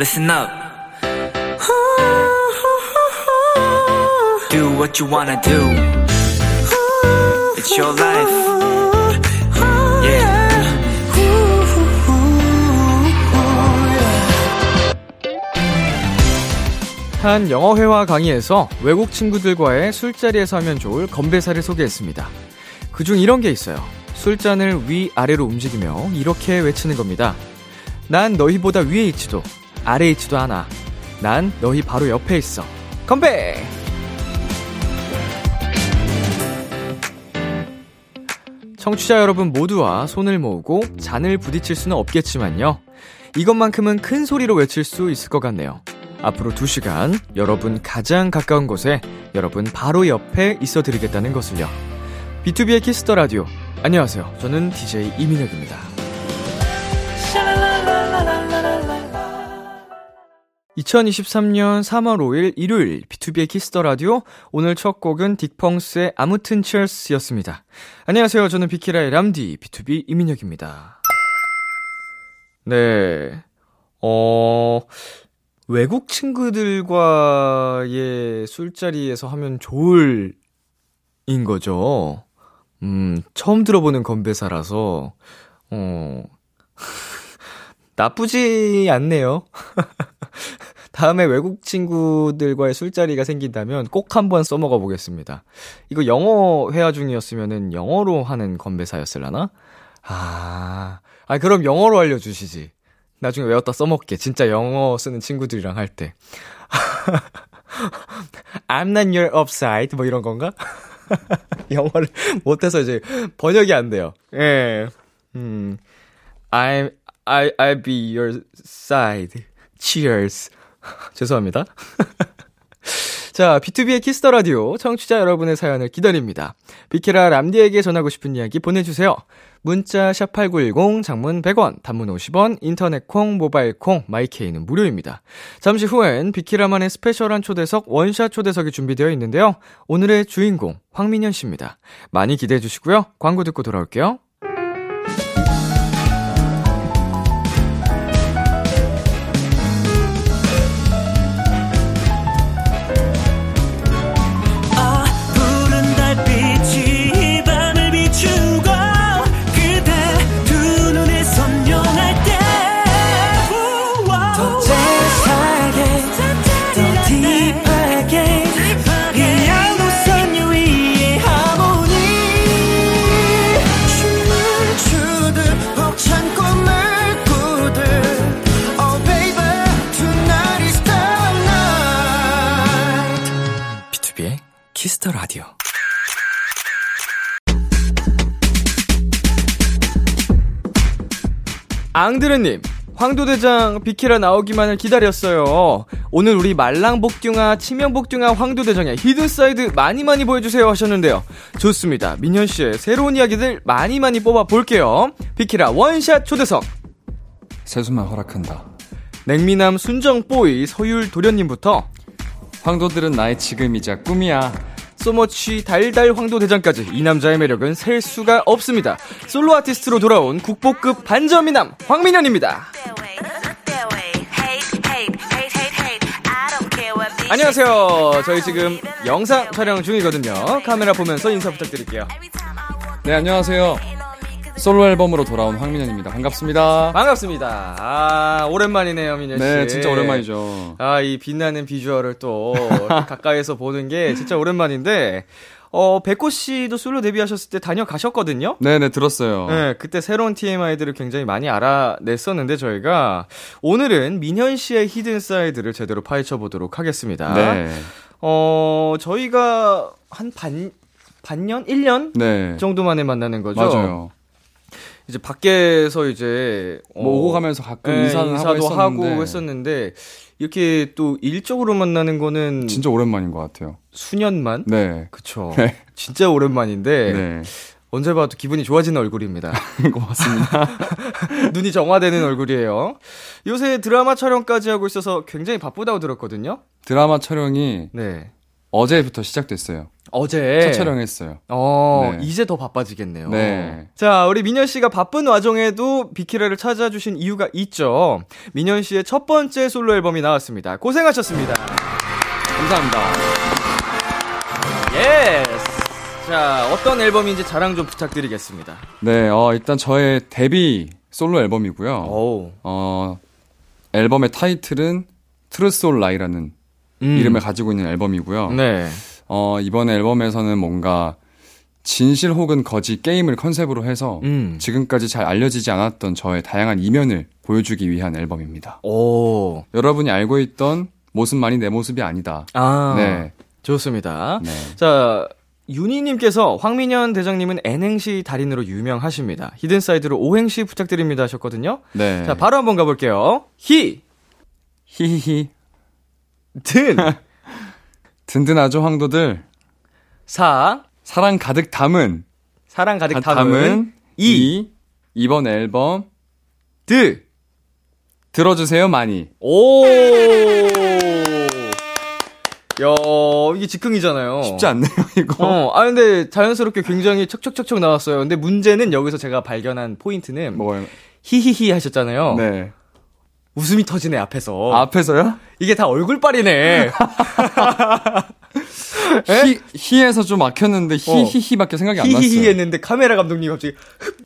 listen up. Do what you wanna do. It's your life. Yeah. 한 영어회화 강의에서 외국 친구들과의 술자리에서 하면 좋을 건배사를 소개했습니다. 그중 이런 게 있어요. 술잔을 위아래로 움직이며 이렇게 외치는 겁니다. 난 너희보다 위에 있지도 아래에 있지도 않아. 난 너희 바로 옆에 있어. 건배! 청취자 여러분 모두와 손을 모으고 잔을 부딪힐 수는 없겠지만요. 이것만큼은 큰 소리로 외칠 수 있을 것 같네요. 앞으로 2시간 여러분 가장 가까운 곳에 여러분 바로 옆에 있어 드리겠다는 것을요. B2B의 키스터 라디오. 안녕하세요. 저는 DJ 이민혁입니다. 2023년 3월 5일 일요일 B2B의 키스터 라디오 오늘 첫 곡은 딕펑스의 아무튼 Cheers였습니다. 안녕하세요. 저는 비키라의 람디 BTOB 이민혁입니다. 네. 어 외국 친구들과의 술자리에서 하면 좋을 인 거죠. 음, 처음 들어보는 건배사라서 어 나쁘지 않네요. 다음에 외국 친구들과의 술자리가 생긴다면 꼭 한번 써먹어 보겠습니다. 이거 영어 회화 중이었으면은 영어로 하는 건배사였을라나? 아, 아, 그럼 영어로 알려주시지. 나중에 외웠다 써먹게. 진짜 영어 쓰는 친구들이랑 할 때. I'm not your upside. 뭐 이런 건가? 영어를 못해서 이제 번역이 안 돼요. 예. 음. I'm, I, I'll be your side. Cheers. 죄송합니다. 자, B2B의 키스터 라디오 청취자 여러분의 사연을 기다립니다. 비키라 람디에게 전하고 싶은 이야기 보내주세요. 문자 샵8910 장문 100원, 단문 50원, 인터넷 콩, 모바일 콩, 마이케이는 무료입니다. 잠시 후엔 비키라만의 스페셜한 초대석 원샷 초대석이 준비되어 있는데요. 오늘의 주인공 황민현 씨입니다. 많이 기대해 주시고요. 광고 듣고 돌아올게요. Kiss the Radio. 앙드르님, 황도대장 비키라 나오기만을 기다렸어요. 오늘 우리 말랑복숭아, 치명복숭아 황도대장의 hidden side 많이 많이 보여주세요 하셨는데요. 좋습니다. 민현씨의 새로운 이야기들 많이 많이 뽑아볼게요. 비키라 원샷 초대석. 세수만 허락한다. 냉미남 순정뽀이 서율 도련님부터 황도들은 나의 지금이자 꿈이야. 소머치 달달 황도대장까지 이 남자의 매력은 셀 수가 없습니다. 솔로 아티스트로 돌아온 국보급 반전미남 황민현입니다. 안녕하세요. 저희 지금 영상 촬영 중이거든요. 카메라 보면서 인사 부탁드릴게요. 네, 안녕하세요. 솔로 앨범으로 돌아온 황민현입니다. 반갑습니다. 반갑습니다. 아, 오랜만이네요, 민현 씨. 네, 진짜 오랜만이죠. 아, 이 빛나는 비주얼을 또 가까이서 보는 게 진짜 오랜만인데, 어, 백호 씨도 솔로 데뷔하셨을 때 다녀가셨거든요? 네네, 들었어요. 네, 그때 새로운 TMI들을 굉장히 많이 알아냈었는데, 저희가 오늘은 민현 씨의 hidden side를 제대로 파헤쳐 보도록 하겠습니다. 네. 어, 저희가 한 반, 반년? 1년? 네. 정도 만에 만나는 거죠? 맞아요. 이제 밖에서 이제 어, 뭐 오고 가면서 가끔 네, 인사는 하고 인사도 했었는데 하고 했었는데 이렇게 또 일적으로 만나는 거는 진짜 오랜만인 것 같아요. 수년만 네. 그쵸 네. 진짜 오랜만인데 네. 언제 봐도 기분이 좋아지는 얼굴입니다 고맙습니다. 눈이 정화되는 얼굴이에요 요새 드라마 촬영까지 하고 있어서 굉장히 바쁘다고 들었거든요 드라마 촬영이 네 어제부터 시작됐어요. 어제. 첫 촬영했어요. 어, 네. 이제 더 바빠지겠네요. 네. 자, 우리 민현 씨가 바쁜 와중에도 비키라를 찾아주신 이유가 있죠. 민현 씨의 첫 번째 솔로 앨범이 나왔습니다. 고생하셨습니다. 감사합니다. Yes. 자, 어떤 앨범인지 자랑 좀 부탁드리겠습니다. 네, 어, 일단 저의 데뷔 솔로 앨범이고요. 오. 어, 앨범의 타이틀은 Truth or Lie라는 음. 이름을 가지고 있는 앨범이고요. 네. 어, 이번 앨범에서는 뭔가 진실 혹은 거짓 게임을 컨셉으로 해서 음. 지금까지 잘 알려지지 않았던 저의 다양한 이면을 보여주기 위한 앨범입니다. 오. 여러분이 알고 있던 모습만이 내 모습이 아니다. 아. 네. 좋습니다. 네. 자, 윤희님께서 황민현 대장님은 N행시 달인으로 유명하십니다. hidden side로 오행시 부탁드립니다 하셨거든요. 네. 자, 바로 한번 가볼게요. 히, 히히히. 든, 든든하죠, 황도들. 사, 사랑 가득 담은 사랑 가득 가- 담은, 이, 이 이번 앨범 드. 들어주세요 많이. 오! 야, 이게 즉흥이잖아요. 쉽지 않네요 이거. 어, 아, 근데 자연스럽게 굉장히 척척척척 나왔어요. 근데 문제는 여기서 제가 발견한 포인트는 뭐요? 히히히 하셨잖아요. 네. 웃음이 터지네, 앞에서. 앞에서요? 이게 다 얼굴빨이네. 히 히에서 좀 막혔는데 히히히밖에 생각이 안 났어요. 어. 히히히 했는데 카메라 감독님 갑자기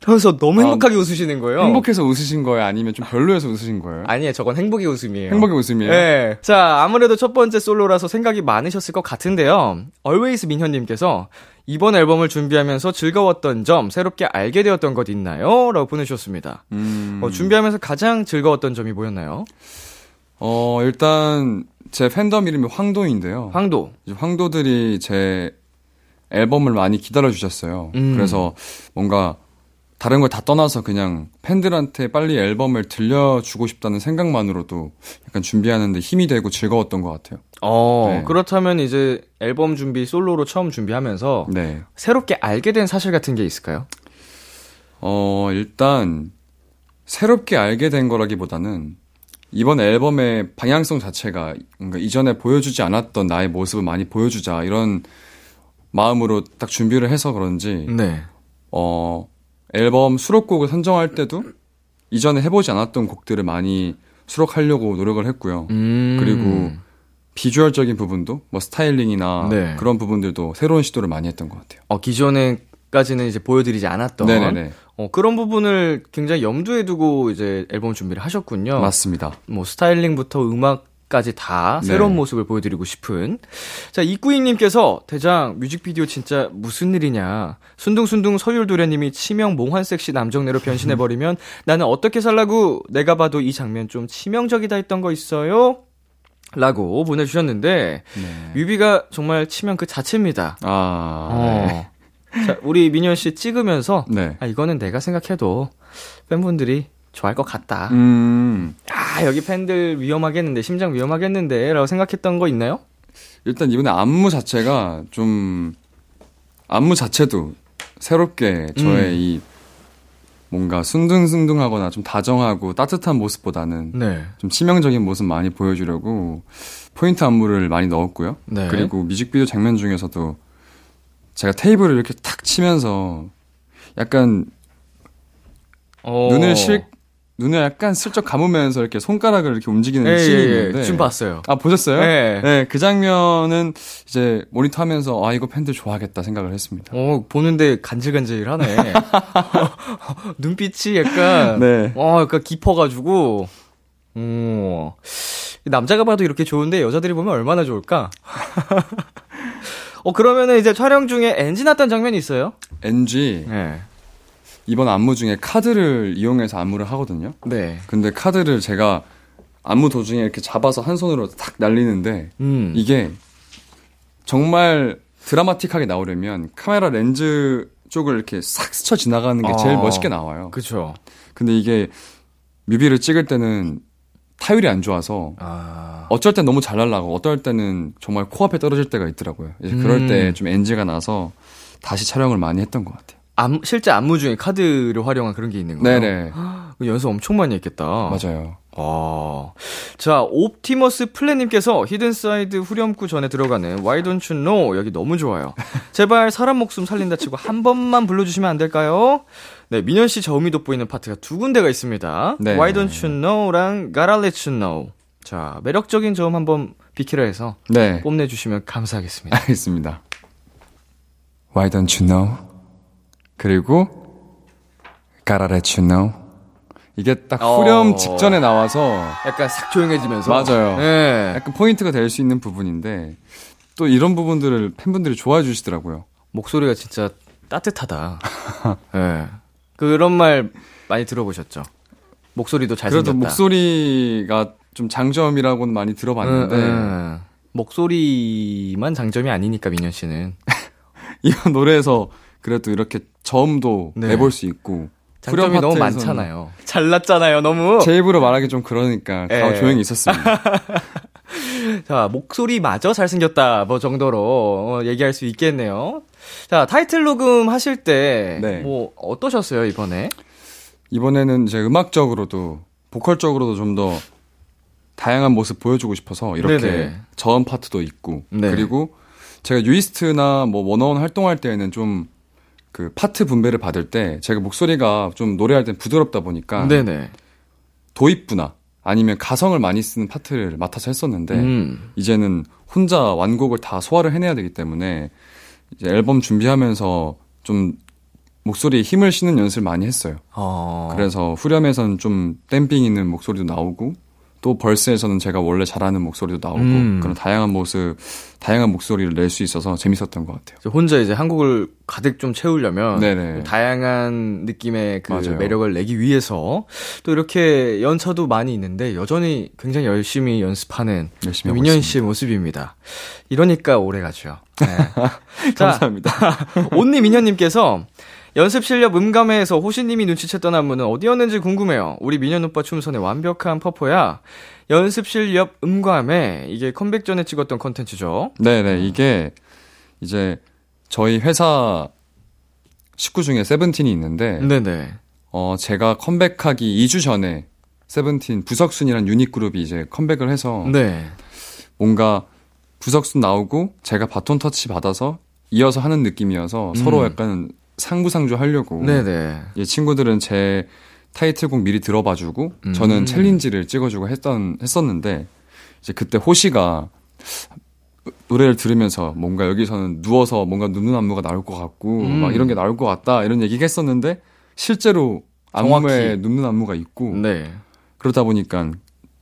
하면서 너무 행복하게 웃으시는 거예요. 행복해서 웃으신 거예요? 아니면 좀 별로여서 웃으신 거예요? 아니에요, 저건 행복의 웃음이에요. 행복의 웃음이에요? 네. 자, 아무래도 첫 번째 솔로라서 생각이 많으셨을 것 같은데요. Always 민현님께서 이번 앨범을 준비하면서 즐거웠던 점, 새롭게 알게 되었던 것 있나요? 라고 보내주셨습니다. 음, 어, 준비하면서 가장 즐거웠던 점이 뭐였나요? 어, 일단 제 팬덤 이름이 황도인데요. 황도. 이제 황도들이 제 앨범을 많이 기다려 주셨어요. 음. 그래서 뭔가 다른 걸 다 떠나서 그냥 팬들한테 빨리 앨범을 들려주고 싶다는 생각만으로도 약간 준비하는데 힘이 되고 즐거웠던 것 같아요. 어, 네. 그렇다면 이제 앨범 준비, 솔로로 처음 준비하면서 네. 새롭게 알게 된 사실 같은 게 있을까요? 어, 일단 새롭게 알게 된 거라기보다는 이번 앨범의 방향성 자체가 뭔가 이전에 보여주지 않았던 나의 모습을 많이 보여주자 이런 마음으로 딱 준비를 해서 그런지 네. 어, 앨범 수록곡을 선정할 때도 이전에 해보지 않았던 곡들을 많이 수록하려고 노력을 했고요. 음. 그리고 비주얼적인 부분도 뭐 스타일링이나 네. 그런 부분들도 새로운 시도를 많이 했던 것 같아요. 어, 기존에까지는 이제 보여드리지 않았던 네네네. 어, 그런 부분을 굉장히 염두에 두고 이제 앨범 준비를 하셨군요. 맞습니다. 뭐 스타일링부터 음악 까지 다 새로운 네. 모습을 보여드리고 싶은. 자, 이구잉님께서 대장 뮤직비디오 진짜 무슨 일이냐. 순둥순둥 서율 도련님이 치명 몽환 섹시 남정네로 변신해버리면 나는 어떻게 살라고 내가 봐도 이 장면 좀 치명적이다 했던 거 있어요? 라고 보내주셨는데, 네. 뮤비가 정말 치명 그 자체입니다. 아, 어. 자, 우리 민현 씨 찍으면서, 네. 아, 이거는 내가 생각해도 팬분들이 좋아할 것 같다. 음, 아, 여기 팬들 위험하겠는데, 심장 위험하겠는데, 라고 생각했던 거 있나요? 일단 이번에 안무 자체가 좀, 안무 자체도 새롭게 저의 음. 이 뭔가 순둥순둥하거나 좀 다정하고 따뜻한 모습보다는 네. 좀 치명적인 모습 많이 보여주려고 포인트 안무를 많이 넣었고요. 네. 그리고 뮤직비디오 장면 중에서도 제가 테이블을 이렇게 탁 치면서 약간 어. 눈을 실 눈을 약간 슬쩍 감으면서 이렇게 손가락을 이렇게 움직이는 예, 씬이 예, 있는데 예. 좀 봤어요. 아 보셨어요? 네. 네, 그 장면은 이제 모니터 하면서 아 이거 팬들 좋아하겠다 생각을 했습니다. 어, 보는데 간질간질하네. 눈빛이 약간, 네. 어, 약간 깊어가지고, 어, 남자가 봐도 이렇게 좋은데 여자들이 보면 얼마나 좋을까? 어, 그러면은 이제 촬영 중에 엔지 났던 장면이 있어요? NG 네. 이번 안무 중에 카드를 이용해서 안무를 하거든요. 네. 근데 카드를 제가 안무 도중에 이렇게 잡아서 한 손으로 탁 날리는데 음. 이게 정말 드라마틱하게 나오려면 카메라 렌즈 쪽을 이렇게 싹 스쳐 지나가는 게 제일 어. 멋있게 나와요. 그쵸. 근데 이게 뮤비를 찍을 때는 타율이 안 좋아서 아. 어쩔 땐 너무 잘 날라고 어떨 때는 정말 코앞에 떨어질 때가 있더라고요. 이제 그럴 음. 때좀 NG가 나서 다시 촬영을 많이 했던 것 같아요. 안, 실제 안무 중에 카드를 활용한 그런 게 있는 거예요? 네네. 연습 엄청 많이 했겠다. 맞아요. 어. 자, 옵티머스 플랜님께서 Hidden Side 후렴구 전에 들어가는 Why Don't You Know 여기 너무 좋아요. 제발 사람 목숨 살린다 치고 한 번만 불러주시면 안 될까요? 네, 민현 씨 저음이 돋보이는 파트가 두 군데가 있습니다. 네. Why Don't You Know랑 Gotta Let You Know. 자, 매력적인 저음 한번 비키라 해서 네. 뽐내주시면 감사하겠습니다. 알겠습니다. Why don't you know? 그리고 Gotta let you know. 이게 딱 후렴 어. 직전에 나와서 약간 싹 조용해지면서. 맞아요. 네. 약간 포인트가 될 수 있는 부분인데 또 이런 부분들을 팬분들이 좋아해 주시더라고요. 목소리가 진짜 따뜻하다. 예. 그런 말 많이 들어보셨죠? 목소리도 잘생겼다. 그래도 목소리가 좀 장점이라고는 많이 들어봤는데 응, 응. 목소리만 장점이 아니니까 민현 씨는 이번 노래에서 그래도 이렇게 저음도 네. 내볼 수 있고 장점이 너무 많잖아요. 잘났잖아요, 너무. 제 입으로 말하기 좀 그러니까 다 예. 조용히 있었습니다. 자, 목소리마저 잘생겼다, 뭐 정도로 어, 얘기할 수 있겠네요. 자, 타이틀 녹음 하실 때, 네. 뭐, 어떠셨어요, 이번에? 이번에는 이제 음악적으로도 보컬적으로도 좀 더 다양한 모습 보여주고 싶어서 이렇게 네네. 저음 파트도 있고 네. 그리고 제가 뉴이스트나 뭐 워너원 활동할 때에는 좀 그 파트 분배를 받을 때 제가 목소리가 좀 노래할 때 부드럽다 보니까 네네. 도입부나 아니면 가성을 많이 쓰는 파트를 맡아서 했었는데 음. 이제는 혼자 완곡을 다 소화를 해내야 되기 때문에 이제 앨범 준비하면서 좀 목소리에 힘을 싣는 연습을 많이 했어요. 어. 그래서 후렴에서는 좀 댐핑 있는 목소리도 나오고 또 벌스에서는 제가 원래 잘하는 목소리도 나오고 음. 그런 다양한 모습, 다양한 목소리를 낼 수 있어서 재밌었던 것 같아요. 혼자 이제 한국을 가득 좀 채우려면 네네. 다양한 느낌의 그 맞아요. 매력을 내기 위해서 또 이렇게 연차도 많이 있는데 여전히 굉장히 열심히 연습하는 열심히 민현. 씨의 모습입니다. 이러니까 오래 가죠. 네. 자, 감사합니다. Only 민현님께서 연습 실력 음감회에서 호시님이 눈치챘던 안무는 어디였는지 궁금해요. 우리 민현 오빠 춤선의 완벽한 퍼포야. 연습 실력 음감회 이게 컴백 전에 찍었던 컨텐츠죠. 네네, 이게 이제 저희 회사 식구 중에 세븐틴이 있는데 네네. 어, 제가 컴백하기 2주 전에 세븐틴 부석순이라는 유닛 그룹이 이제 컴백을 해서 네. 뭔가 부석순 나오고 제가 바톤 터치 받아서 이어서 하는 느낌이어서 서로 음. 약간 상부상조 하려고 네네. 이 친구들은 제 타이틀곡 미리 들어봐주고 음. 저는 챌린지를 찍어주고 했던 했었는데 이제 그때 호시가 노래를 들으면서 뭔가 여기서는 누워서 뭔가 눕는 안무가 나올 것 같고 음. 막 이런 게 나올 것 같다 이런 얘기 했었는데 실제로. 안무에 눕는 안무가 있고 네. 그러다 보니까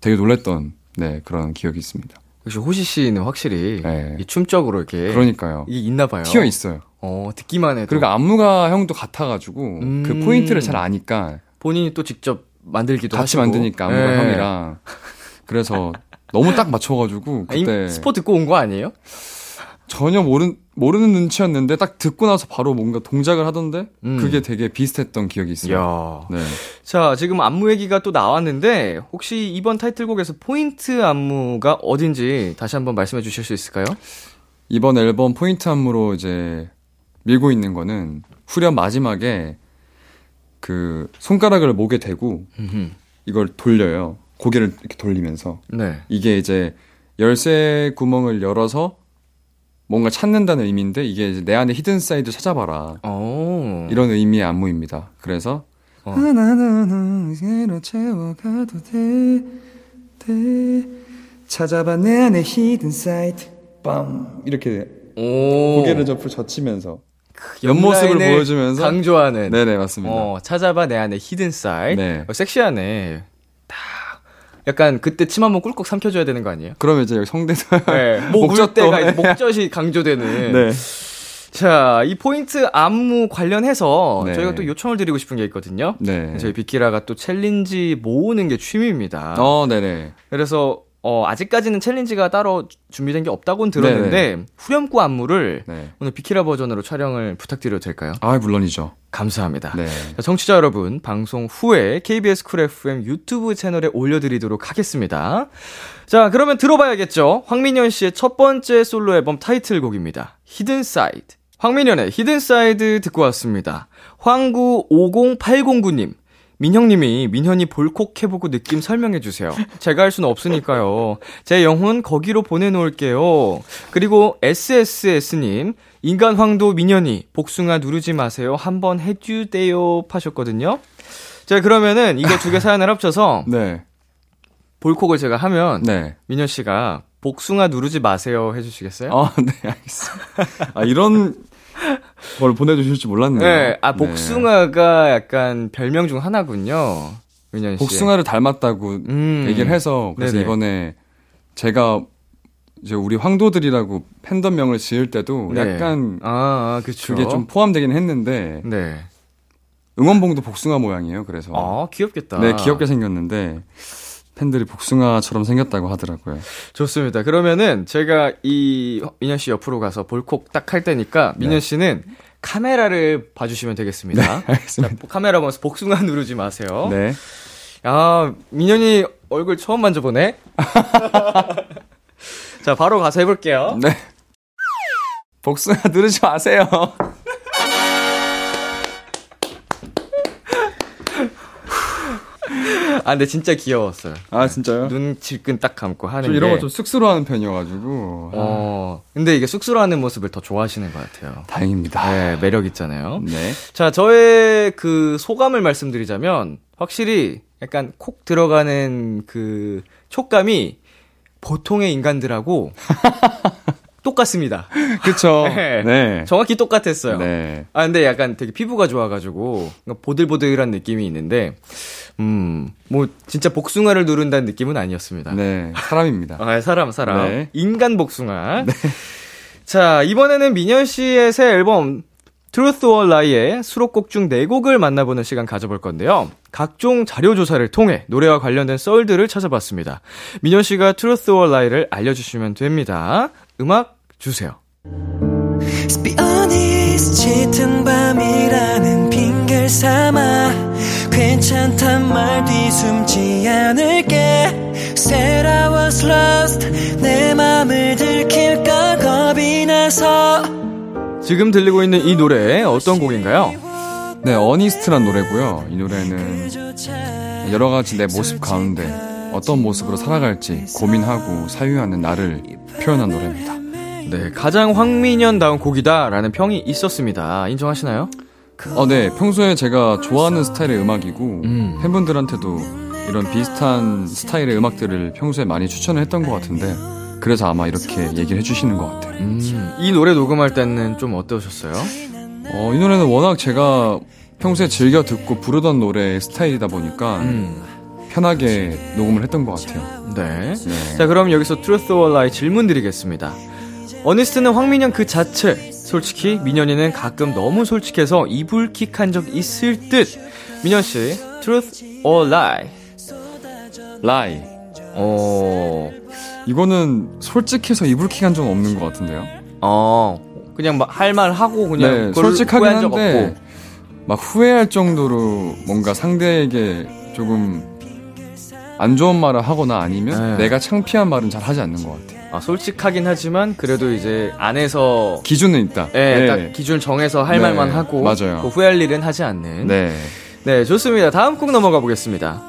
되게 놀랬던 네 그런 기억이 있습니다. 역시 호시 씨는 확실히 네. 이 춤적으로 이렇게 그러니까요. 이게 있나 봐요. 튀어 있어요. 어, 듣기만 해도 그리고 안무가 형도 같아가지고 음. 그 포인트를 잘 아니까 본인이 또 직접 만들기도 같이 하시고. 만드니까 안무가 네. 형이랑 그래서 너무 딱 맞춰가지고 그때 스포 듣고 온 거 아니에요? 전혀 모르, 모르는 눈치였는데 딱 듣고 나서 바로 뭔가 동작을 하던데 음. 그게 되게 비슷했던 기억이 있어요. 네. 자, 지금 안무 얘기가 또 나왔는데 혹시 이번 타이틀곡에서 포인트 안무가 어딘지 다시 한번 말씀해 주실 수 있을까요? 이번 앨범 포인트 안무로 이제 밀고 있는 거는 후렴 마지막에 그 손가락을 목에 대고 이걸 돌려요. 고개를 이렇게 돌리면서 네. 이게 이제 열쇠 구멍을 열어서 뭔가 찾는다는 의미인데 이게 이제 내 안에 Hidden Side 찾아봐라 오. 이런 의미의 안무입니다. 그래서 어. 하나는 새로 채워가도 돼, 돼. 찾아봐 내 안에 Hidden Side 빰 이렇게 오. 고개를 옆으로 젖히면서 옆모습을 옆라인을 보여주면서 강조하는 네네 맞습니다. 어, 찾아봐 내 안에 Hidden Side. 네. 어, 섹시하네. 딱 약간 그때 침 한번 꿀꺽 삼켜줘야 되는 거 아니에요? 그러면 이제 여기 성대도 네. 목 목젖도. 울대가 이제 목젖이 강조되는. 네. 자, 이 포인트 안무 관련해서 네. 저희가 또 요청을 드리고 싶은 게 있거든요. 네. 저희 비키라가 또 챌린지 모으는 게 취미입니다. 어 네네 그래서 어, 아직까지는 챌린지가 따로 준비된 게 없다고는 들었는데 후렴구 안무를 네. 오늘 비키라 버전으로 촬영을 부탁드려도 될까요? 아 물론이죠. 감사합니다. 네. 자, 청취자 여러분, 방송 후에 KBS 쿨 FM 유튜브 채널에 올려드리도록 하겠습니다. 자, 그러면 들어봐야겠죠? 황민현 씨의 첫 번째 솔로 앨범 타이틀곡입니다. Hidden Side. 황민현의 Hidden Side 듣고 왔습니다. 황구 50809님. 민형님이 민현이 볼콕 해보고 느낌 설명해주세요. 제가 할 수는 없으니까요. 제 영혼 거기로 보내놓을게요. 그리고 SSS님, 인간 황도 민현이 복숭아 누르지 마세요. 한번 해주대요. 파셨거든요. 자, 그러면은 이거 두 개 사연을 합쳐서 네. 볼콕을 제가 하면 네. 민현 씨가 복숭아 누르지 마세요 해주시겠어요? 아, 네, 알겠습니다. 아, 이런 걸 보내주실 줄 몰랐네요. 네, 아 복숭아가 약간 별명 중 하나군요. 민현 씨. 복숭아를 닮았다고 음. 얘기를 해서 그래서 네네. 이번에 제가 이제 우리 황도들이라고 팬덤명을 지을 때도 네. 약간 아, 아 그쵸. 그게 좀 포함되긴 했는데 네. 응원봉도 복숭아 모양이에요. 그래서 아 귀엽겠다. 네 귀엽게 생겼는데 팬들이 복숭아처럼 생겼다고 하더라고요. 좋습니다. 그러면은 제가 이 민현 씨 옆으로 가서 볼콕 딱 할 때니까 민현 씨는 카메라를 봐주시면 되겠습니다. 네, 알겠습니다. 자, 카메라 보면서 복숭아 누르지 마세요. 네. 아, 민현이 얼굴 처음 만져보네? 자, 바로 가서 해볼게요. 네. 복숭아 누르지 마세요. 아, 근데 진짜 귀여웠어요. 아 진짜요? 눈 질끈 딱 감고 하는 좀 게. 이런 거 좀 쑥스러워하는 편이어가지고 아, 어, 근데 이게 쑥스러워하는 모습을 더 좋아하시는 것 같아요. 다행입니다. 네, 매력 있잖아요. 네. 자, 저의 그 소감을 말씀드리자면, 확실히 약간 콕 들어가는 그 촉감이 보통의 인간들하고 똑같습니다. 그쵸. 네. 네. 정확히 똑같았어요. 네. 아, 근데 약간 되게 피부가 좋아가지고, 보들보들한 느낌이 있는데, 음, 뭐, 진짜 복숭아를 누른다는 느낌은 아니었습니다. 네. 사람입니다. 아, 사람, 사람. 네. 인간 복숭아. 자, 이번에는 민현 씨의 새 앨범, Truth or Lie의 수록곡 중 4곡을 만나보는 시간 가져볼 건데요. 각종 자료조사를 통해 노래와 관련된 썰들을 찾아봤습니다. 민현 씨가 Truth or Lie를 알려주시면 됩니다. 음악 주세요. Be honest 짙은 밤이라는 핑계를 삼아 괜찮단 말 뒤숨지 않을게 Said I was lost 내 맘을 들킬까 겁이 나서 지금 들리고 있는 이 노래 어떤 곡인가요? 네, 어니스트란 노래고요. 이 노래는 여러 가지 내 모습 가운데 어떤 모습으로 살아갈지 고민하고 사유하는 나를 표현한 노래입니다. 네, 가장 황민현다운 곡이다라는 평이 있었습니다. 인정하시나요? 어, 네. 평소에 제가 좋아하는 스타일의 음악이고 음. 팬분들한테도 이런 비슷한 스타일의 음악들을 평소에 많이 추천을 했던 것 같은데 그래서 아마 이렇게 얘기를 해주시는 것 같아요. 음, 이 노래 녹음할 때는 좀 어떠셨어요? 어, 이 노래는 워낙 제가 평소에 즐겨 듣고 부르던 노래의 스타일이다 보니까 음, 편하게 녹음을 했던 것 같아요. 네. 네. 자, 그럼 여기서 or Lie 질문 드리겠습니다. 어니스트는 황민현 그 자체. 솔직히 민현이는 가끔 너무 솔직해서 이불킥 한 적 있을 듯. 민현 씨, Truth or Lie? 라이. 어, 이거는 솔직해서 이불킥 한 적은 없는 것 같은데요. 어, 그냥 막 할 말 하고 그냥 네, 솔직하긴 적 한데. 막 후회할 정도로 뭔가 상대에게 조금 안 좋은 말을 하거나 아니면 네. 내가 창피한 말은 잘 하지 않는 것 같아요. 아, 솔직하긴 하지만 그래도 이제 안에서 기준은 있다. 예, 네. 딱 기준 정해서 할 네, 말만 하고 맞아요. 그 후회할 일은 하지 않는. 네. 네, 좋습니다. 다음 곡 넘어가 보겠습니다.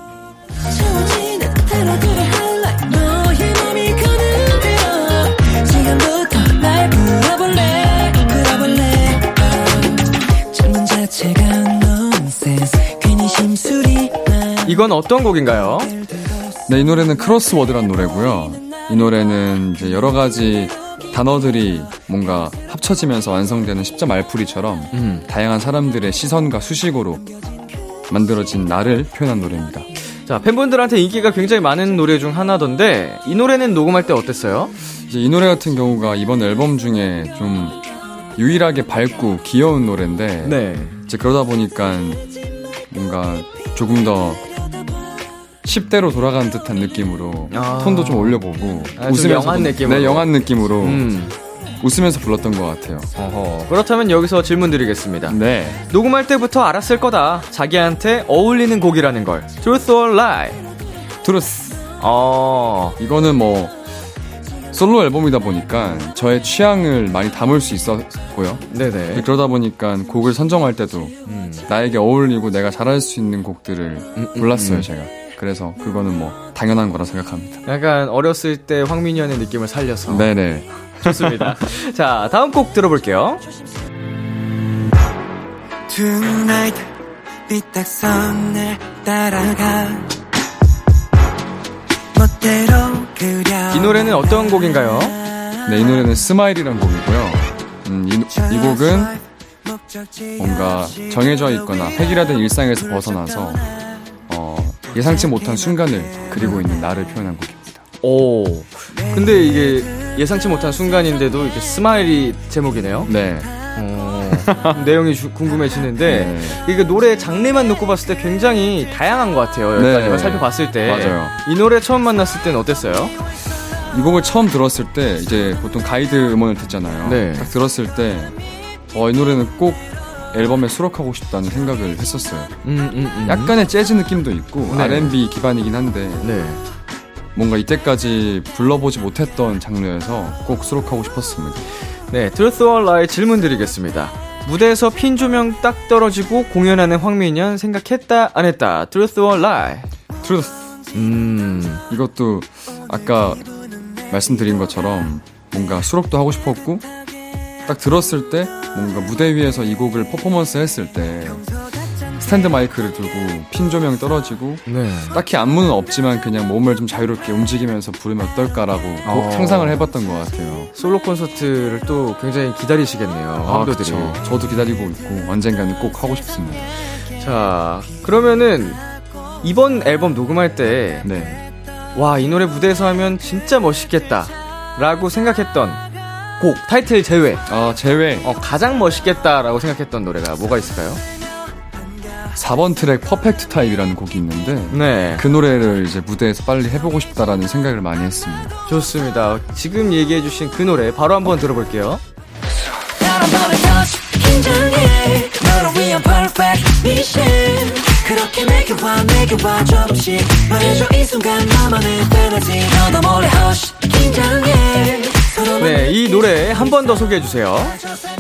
이건 어떤 곡인가요? 네, 이 노래는 크로스워드란 노래고요. 이 노래는 이제 여러 가지 단어들이 뭔가 합쳐지면서 완성되는 10점 알풀이처럼 음. 다양한 사람들의 시선과 수식어로 만들어진 나를 표현한 노래입니다. 자, 팬분들한테 인기가 굉장히 많은 노래 중 하나던데 이 노래는 녹음할 때 어땠어요? 이제 이 노래 같은 경우가 이번 앨범 중에 좀 유일하게 밝고 귀여운 노래인데 네. 이제 그러다 보니까 뭔가 조금 더 10대로 돌아가는 듯한 느낌으로 아. 톤도 좀 올려보고 아, 좀 young한 불- 느낌으로. 네, young한 느낌으로 음. 웃으면서 불렀던 것 같아요. 어허. 그렇다면 여기서 질문 드리겠습니다. 네. 녹음할 때부터 알았을 거다. 자기한테 어울리는 곡이라는 걸. Truth or Lie? Truth. 어. 이거는 뭐 솔로 앨범이다 보니까 저의 취향을 많이 담을 수 있었고요. 네네. 그러다 보니까 곡을 선정할 때도 음. 나에게 어울리고 내가 잘할 수 있는 곡들을 음, 골랐어요, 음. 제가. 그래서 그거는 뭐 당연한 거라 생각합니다. 약간 어렸을 때 황민현의 느낌을 살려서. 네네. 좋습니다. 자, 다음 곡 들어볼게요. Tonight 삐딱선 따라가 멋대로 그려 이 노래는 어떤 곡인가요? 네, 이 노래는 Smile이라는 곡이고요. 음, 이, 이 곡은 뭔가 정해져 있거나 획일화된 일상에서 벗어나서 어, 예상치 못한 순간을 그리고 있는 나를 표현한 곡입니다. 오. 근데 이게 예상치 못한 순간인데도 이게 스마일이 제목이네요. 네. 어, 내용이 주- 궁금해지는데 네. 이게 노래 장르만 놓고 봤을 때 굉장히 다양한 것 같아요. 네. 여기까지 살펴봤을 때. 맞아요. 이 노래 처음 만났을 때는 어땠어요? 이 곡을 처음 들었을 때 이제 보통 가이드 음원을 듣잖아요. 네. 딱 들었을 때 어, 이 노래는 꼭 앨범에 수록하고 싶다는 생각을 했었어요. 음, 음, 음. 약간의 재즈 느낌도 있고 네. R&B 기반이긴 한데 네. 뭔가 이때까지 불러보지 못했던 장르에서 꼭 수록하고 싶었습니다. 네, or Lie 질문 드리겠습니다. 무대에서 핀 조명 딱 떨어지고 공연하는 황민현 생각했다 안 했다. Or Lie. Truth 음. 이것도 아까 말씀드린 것처럼 뭔가 수록도 하고 싶었고 딱 들었을 때 뭔가 무대 위에서 이 곡을 퍼포먼스 했을 때 스탠드 마이크를 들고 핀 조명 떨어지고 네. 딱히 안무는 없지만 그냥 몸을 좀 자유롭게 움직이면서 부르면 어떨까라고 어. 상상을 해봤던 것 같아요. 솔로 콘서트를 또 굉장히 기다리시겠네요. 황도들이. 그쵸. 저도 기다리고 있고 언젠가는 꼭 하고 싶습니다. 자, 그러면은 이번 앨범 녹음할 때 네. 와, 이 노래 무대에서 하면 진짜 멋있겠다. 라고 생각했던 곡, 타이틀 제외. 아 제외 어, 가장 멋있겠다라고 생각했던 노래가 뭐가 있을까요? 4번 트랙 Perfect Type이라는 곡이 있는데 네. 그 노래를 이제 무대에서 빨리 해보고 싶다라는 생각을 많이 했습니다. 좋습니다. 지금 얘기해주신 그 노래 바로 한번 들어볼게요. 그렇게 와와 조금씩 말해줘 이 순간 나만의 너도 몰래 긴장해 네, 이 노래 한 번 더 소개해 주세요.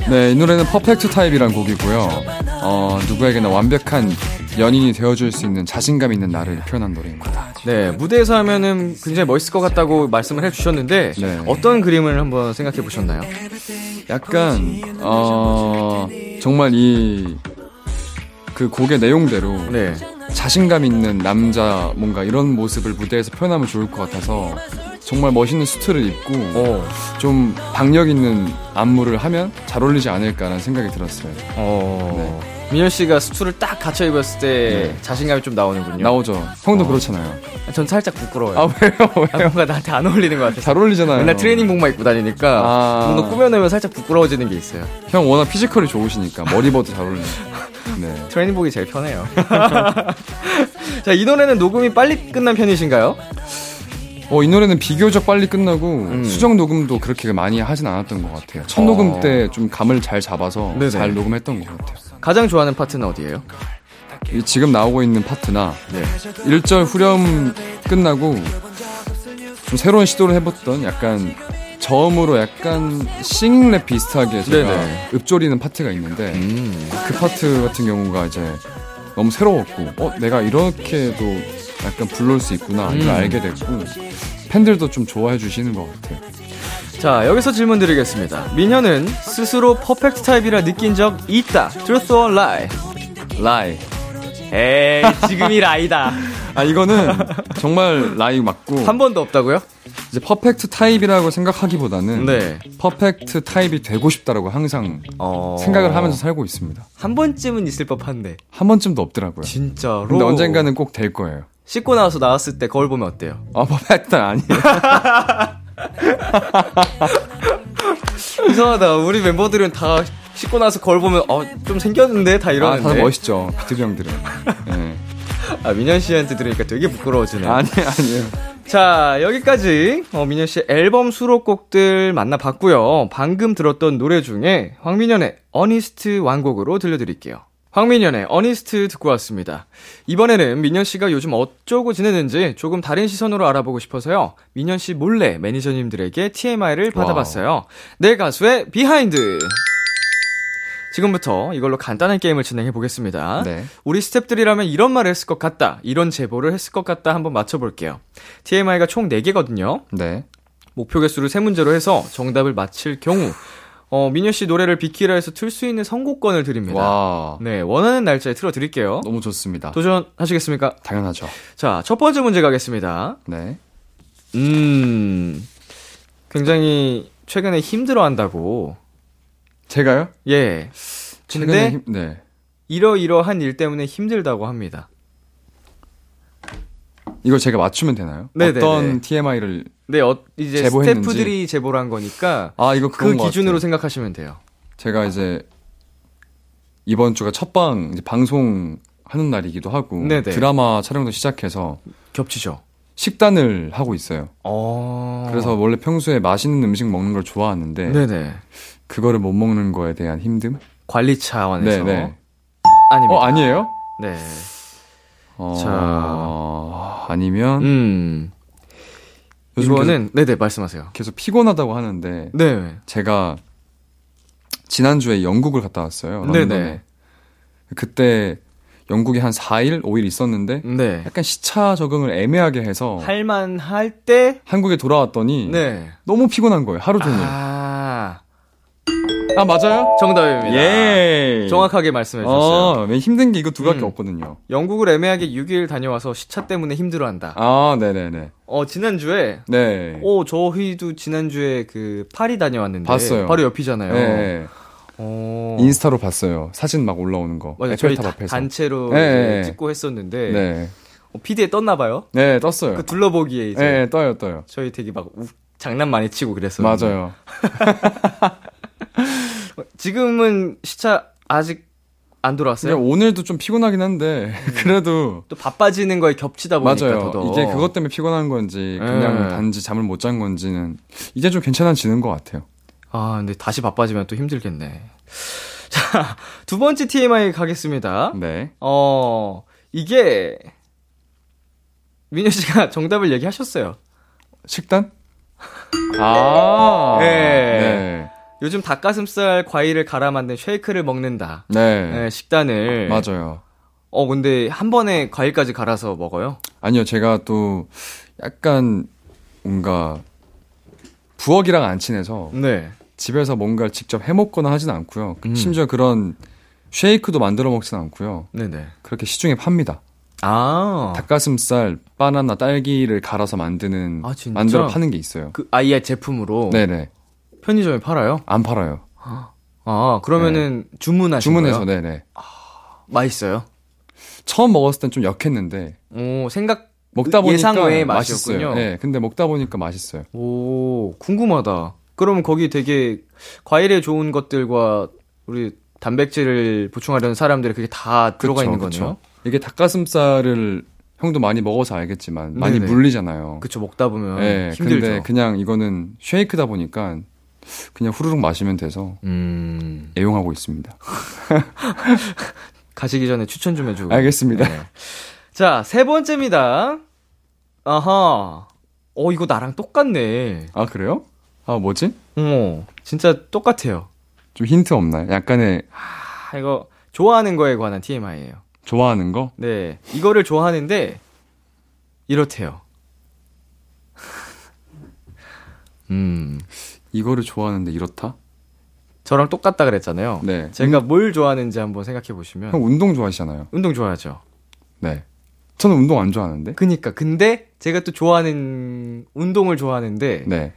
네, 이 노래는 퍼펙트 타입이란 곡이고요. 어, 누구에게나 완벽한 연인이 되어줄 수 있는 자신감 있는 나를 표현한 노래입니다. 네, 무대에서 하면은 굉장히 멋있을 것 같다고 말씀을 해주셨는데, 네. 어떤 그림을 한번 생각해 보셨나요? 약간, 어, 정말 이, 그 곡의 내용대로 네. 자신감 있는 남자 뭔가 이런 모습을 무대에서 표현하면 좋을 것 같아서 정말 멋있는 수트를 입고 어, 좀 박력 있는 안무를 하면 잘 어울리지 않을까라는 생각이 들었어요. 어. 민현 씨가 수트를 딱 갖춰 입었을 때 네. 자신감이 좀 나오는군요. 나오죠. 형도 그렇잖아요. 전 살짝 부끄러워요. 아, 왜요? 아, 왜요? 뭔가 나한테 안 어울리는 것 같아서. 잘 어울리잖아요. 맨날 트레이닝복만 입고 다니니까 아. 뭔가 꾸며내면 살짝 부끄러워지는 게 있어요. 형 워낙 피지컬이 좋으시니까 머리 입어도 잘 어울려요. 네. 트레이닝복이 제일 편해요. 자, 이 노래는 녹음이 빨리 끝난 편이신가요? 어, 이 노래는 비교적 빨리 끝나고 음. 수정 녹음도 그렇게 많이 하진 않았던 것 같아요. 첫 어. 녹음 때 좀 감을 잘 잡아서 네네. 잘 녹음했던 것 같아요. 가장 좋아하는 파트는 어디예요? 이 지금 나오고 있는 파트나 네. 1절 후렴 끝나고 좀 새로운 시도를 해봤던 약간 저음으로 약간 sing-rap 비슷하게 제가 네네. 읊조리는 파트가 있는데 음. 그 파트 같은 경우가 이제 너무 새로웠고 어 내가 이렇게도 약간 불러올 수 있구나 이걸 음. 알게 됐고 팬들도 좀 좋아해 주시는 것 같아요. 자, 여기서 질문 드리겠습니다. 민현은 스스로 perfect type이라 느낀 적 있다. Truth or lie? Lie. 에이, 지금이 lie다. 아 이거는 정말 lie 맞고 한 번도 없다고요? 이제 perfect type이라고 생각하기보다는 네. perfect type이 되고 싶다라고 항상 어... 생각을 하면서 살고 있습니다. 한 번쯤은 있을 법한데. 한 번쯤도 없더라고요. 진짜로. 근데 언젠가는 꼭 될 거예요. 씻고 나와서 나왔을 때 거울 보면 어때요? 아 perfect 아니에요. 이상하다. 우리 멤버들은 다 씻고 나서 거울 보면 어, 좀 생겼는데 다 아, 이러는데. 다들 멋있죠. BTOB 형들은. 네. 아, 민현 씨한테 들으니까 되게 부끄러워지네. 아니 아니에요. 자, 여기까지 어, 민현 씨 앨범 수록곡들 만나봤고요. 방금 들었던 노래 중에 황민현의 Honest 완곡으로 들려드릴게요. 황민현의 Honest 듣고 왔습니다. 이번에는 민현 씨가 요즘 어쩌고 지내는지 조금 다른 시선으로 알아보고 싶어서요. 민현 씨 몰래 매니저님들에게 TMI를 받아봤어요. 내 가수의 behind. 지금부터 이걸로 간단한 게임을 진행해 보겠습니다. 네. 우리 스탭들이라면 이런 말을 했을 것 같다, 이런 제보를 했을 것 같다 한번 맞춰볼게요. TMI가 총 4개거든요. 네. 목표 개수를 세 문제로 해서 정답을 맞힐 경우, 어, 민현 씨 노래를 비키라에서 틀 수 있는 선곡권을 드립니다. 와. 네, 원하는 날짜에 틀어 드릴게요. 너무 좋습니다. 도전하시겠습니까? 당연하죠. 자, 첫 번째 문제 가겠습니다. 네. 음, 굉장히 최근에 힘들어 한다고. 제가요? 예. 근데 힘, 네. 이러이러한 일 때문에 힘들다고 합니다. 이걸 제가 맞추면 되나요? 네네네. 어떤 TMI를 네, 어, 이제 제보했는지. 스태프들이 제보를 한 거니까 아, 이거 그 기준으로. 생각하시면 돼요. 제가 이제 이번 주가 첫방 이제 방송 하는 날이기도 하고 네네. 드라마 촬영도 시작해서 겹치죠. 식단을 하고 있어요. 어. 그래서 원래 평소에 맛있는 음식 먹는 걸 좋아하는데 네네. 그거를 못 먹는 거에 대한 힘듦? 관리 차원에서 네네. 아닙니다. 어 아니에요? 네. 어, 아니면 음. 요즘 이거는 네네 말씀하세요. 계속 피곤하다고 하는데 네. 제가 지난주에 영국을 갔다 왔어요. 런던에. 네네. 그때 영국에 한 4일, 5일 있었는데 네. 약간 시차 적응을 애매하게 해서 할만 할 때 한국에 돌아왔더니 네. 너무 피곤한 거예요. 하루 종일. 아. 아, 맞아요? 정답입니다. 예. 정확하게 말씀해 주셨어요. 어, 왜 힘든 게 이거 두 개밖에 음. 없거든요. 영국을 애매하게 6일 다녀와서 시차 때문에 힘들어한다. 아, 네네네. 어 지난주에 네. 오 저희도 지난주에 그 파리 다녀왔는데 봤어요. 바로 옆이잖아요. 네. 어. 인스타로 봤어요. 사진 막 올라오는 거. 맞아요. 저희 다- 앞에서. 단체로 네, 네. 찍고 했었는데 네. 어, 피디에 떴나 봐요. 네, 떴어요. 그 둘러보기에 이제 네, 떠요, 떠요. 저희 되게 막 우- 장난 많이 치고 그랬었는데 맞아요. 지금은 시차 아직 안 돌아왔어요? 오늘도 좀 피곤하긴 한데, 그래도. 또 바빠지는 거에 겹치다 보니까 맞아요. 더더 이게 그것 때문에 피곤한 건지, 그냥 네. 단지 잠을 못 잔 건지는, 이제 좀 괜찮아지는 것 같아요. 아 근데 다시 바빠지면 또 힘들겠네. 자, 두 번째 TMI 가겠습니다. 네. 어, 이게, 민효 씨가 정답을 얘기하셨어요. 식단? 아. 네. 네. 요즘 닭가슴살 과일을 갈아 만든 쉐이크를 먹는다. 네. 네, 식단을. 맞아요. 어, 근데 한 번에 과일까지 갈아서 먹어요? 아니요, 제가 또 약간 뭔가 부엌이랑 안 친해서 네. 집에서 뭔가를 직접 해 먹거나 하진 않고요. 음. 심지어 그런 쉐이크도 만들어 먹진 않고요. 네네. 그렇게 시중에 팝니다. 아. 닭가슴살, 바나나, 딸기를 갈아서 만드는 아, 진짜? 만들어 파는 게 있어요. 그 아이의 제품으로 네네. 편의점에 팔아요? 안 팔아요. 아, 그러면은 주문하신 주문해서 거예요? 네네. 맛있어요? 처음 먹었을 땐 좀 역했는데 오, 생각 먹다 보니까 예상 외의 맛있어요. 맛이었군요. 네, 근데 먹다 보니까 맛있어요. 오, 궁금하다. 그럼 거기 되게 과일에 좋은 것들과 우리 단백질을 보충하려는 사람들이 그게 다 들어가 그쵸, 있는. 거네요? 이게 닭가슴살을 형도 많이 먹어서 알겠지만 많이 네네. 물리잖아요. 그쵸, 먹다 보면 네, 힘들죠. 근데 그냥 이거는 쉐이크다 보니까 그냥 후루룩 마시면 돼서 음, 애용하고 있습니다. 가시기 전에 추천 좀 해주고. 알겠습니다. 네. 자, 세 번째입니다. 아하. 어, 이거 나랑 똑같네. 아 그래요? 아 뭐지? 어, 진짜 똑같아요. 좀 힌트 없나요? 약간의 아, 이거 좋아하는 거에 관한 TMI예요. 좋아하는 거? 네, 이거를 좋아하는데 이렇대요. 음, 이거를 좋아하는데 이렇다? 저랑 똑같다 그랬잖아요. 네. 제가 뭘 좋아하는지 한번 생각해 보시면 형 운동 좋아하시잖아요. 운동 좋아하죠. 네. 저는 운동 안 좋아하는데. 그니까 근데 제가 또 좋아하는 운동을 좋아하는데 네.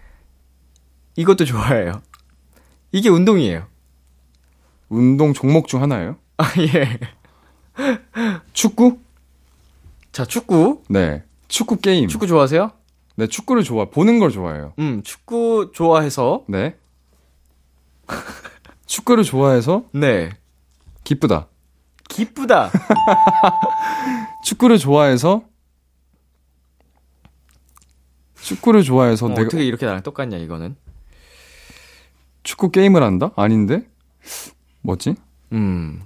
이것도 좋아해요. 이게 운동이에요. 운동 종목 중 하나예요? 아 예. 축구? 자 축구 네. 축구 게임. 축구 좋아하세요? 네, 축구를 좋아. 보는 걸 좋아해요. 음 축구 좋아해서 네. 축구를 좋아해서 네 기쁘다. 기쁘다. 축구를 좋아해서 축구를 좋아해서 어, 내가 어떻게 이렇게 나랑 똑같냐 이거는. 축구 게임을 한다? 아닌데? 뭐지? 음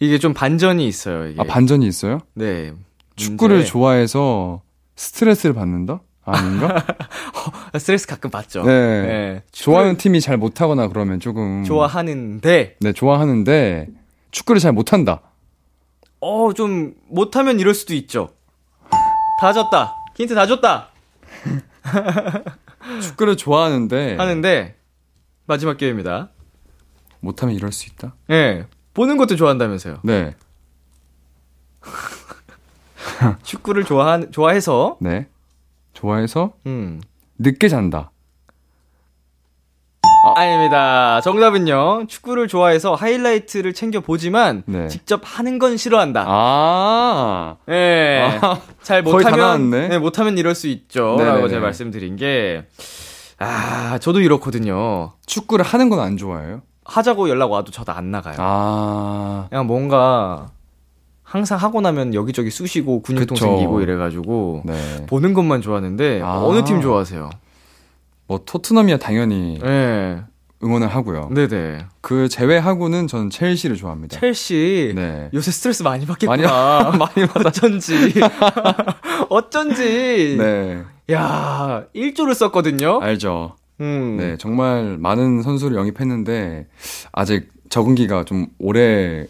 이게 좀 반전이 있어요. 이게. 아, 반전이 있어요? 네. 축구를 문제. 좋아해서 스트레스를 받는다? 아닌가? 스트레스 가끔 받죠. 네. 네. 좋아하는 팀이 잘 못하거나 그러면 조금. 좋아하는데 네, 좋아하는데 축구를 잘 못한다. 어, 좀 못하면 이럴 수도 있죠. 다 줬다. 힌트 다 줬다. 축구를 좋아하는데 하는데 마지막 기회입니다. 못하면 이럴 수 있다. 예. 보는 것도 좋아한다면서요. 네, 축구를 좋아 좋아해서 네. 좋아해서 음. 늦게 잔다. 아 닙니다. 정답은요. 축구를 좋아해서 하이라이트를 챙겨 보지만 네. 직접 하는 건 싫어한다. 아, 예. 아, 잘 못하면. 네, 못하면 이럴 수 있죠. 네네네. 라고 제가 말씀드린 게 아, 저도 이렇거든요. 축구를 하는 건 안 좋아해요? 하자고 연락 와도 저도 안 나가요. 아, 그냥 뭔가 항상 하고 나면 여기저기 쑤시고 근육통 그쵸. 생기고 이래가지고 네. 보는 것만 좋아하는데 아. 어느 팀 좋아하세요? 뭐 토트넘이야 당연히 네, 응원을 하고요. 네네. 그 제외하고는 저는 첼시를 좋아합니다. 첼시 네. 요새 스트레스 많이 받겠구나. 많이 많이 받아. 어쩐지 어쩐지. 네, 야 1조를 썼거든요. 알죠. 음. 네, 정말 많은 선수를 영입했는데 아직 적응기가 좀 오래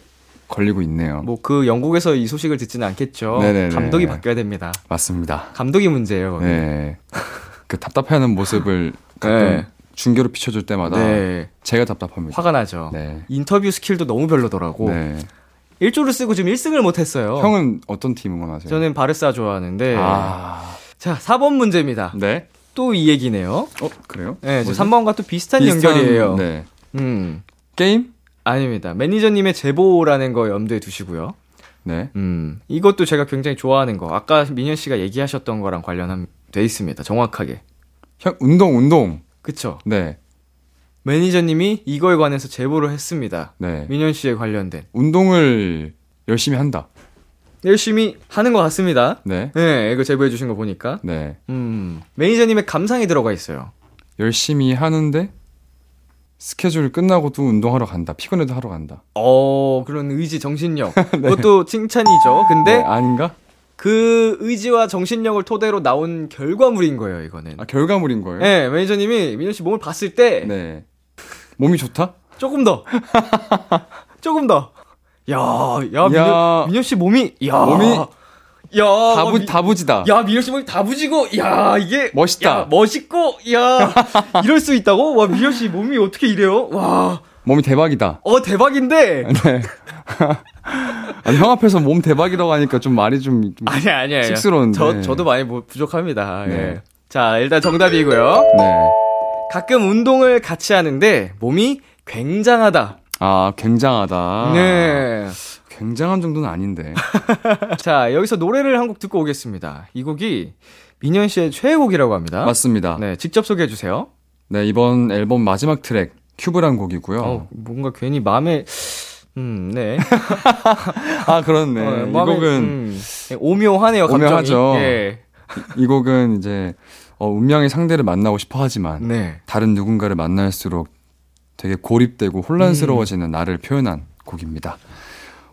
걸리고 있네요. 뭐 그 영국에서 이 소식을 듣지는 않겠죠. 네네네. 감독이 바뀌어야 됩니다. 맞습니다. 감독이 문제예요. 네. 그 답답해하는 모습을 가끔 네. 중계로 비춰줄 때마다 네. 제가 답답합니다. 화가 나죠. 네. 인터뷰 스킬도 너무 별로더라고. 네. 1조를 쓰고 지금 1승을 못 했어요. 형은 어떤 팀 응원하세요? 저는 바르사 좋아하는데. 아, 자, 4번 문제입니다. 네. 또 이 얘기네요. 어, 그래요? 네, 저 뭐지? 3번과 또 비슷한, 비슷한, 연결이에요. 네. 음. 게임? 아닙니다. 매니저님의 제보라는 거 염두에 두시고요. 네. 음. 이것도 제가 굉장히 좋아하는 거. 아까 민현 씨가 얘기하셨던 거랑 관련돼 있습니다. 정확하게. 형 운동 운동. 그쵸? 네. 매니저님이 이거에 관해서 제보를 했습니다. 네. 민현 씨에 관련된. 운동을 열심히 한다. 열심히 하는 것 같습니다. 네. 네, 이거 제보해 주신 거 보니까. 네. 음. 매니저님의 감상이 들어가 있어요. 열심히 하는데 스케줄 끝나고도 운동하러 간다. 피곤해도 하러 간다. 어, 그런 의지, 정신력. 그것도 칭찬이죠. 근데 네, 아닌가? 그 의지와 정신력을 토대로 나온 결과물인 거예요, 이거는. 아, 결과물인 거예요? 네, 매니저님이 민현 씨 몸을 봤을 때 네. 몸이 좋다? 조금 더, 조금 더. 야, 야, 민현, 야. 민현 씨 몸이, 야, 몸이 야, 다부, 미- 다부지다. 야, 민현 씨 몸이 다부지고, 야, 이게 멋있다. 야, 멋있고, 야, 이럴 수 있다고? 와, 민현 씨 몸이 어떻게 이래요? 와, 몸이 대박이다. 어 대박인데. 네. 아니, 형 앞에서 몸 대박이라고 하니까 좀 말이 좀, 좀 아니 아니 아니. 쑥스러운데. 저 저도 많이 뭐 부족합니다. 네. 예. 자, 일단 정답이고요. 네. 가끔 운동을 같이 하는데 몸이 굉장하다. 아, 굉장하다. 네. 굉장한 정도는 아닌데. 자, 여기서 노래를 한 곡 듣고 오겠습니다. 이 곡이 민현 씨의 최애곡이라고 합니다. 맞습니다. 네. 네, 직접 소개해 주세요. 이번 앨범 마지막 트랙, CUBE란 곡이고요. 어, 뭔가 괜히 마음에 음, 네. 아, 그렇네. 어, 이 곡은, 음, 네, 오묘하네요, 감정이. 오묘하죠. 예. 이 곡은 이제, 어, 운명의 상대를 만나고 싶어 하지만, 네. 다른 누군가를 만날수록 되게 고립되고 혼란스러워지는 나를 표현한 곡입니다.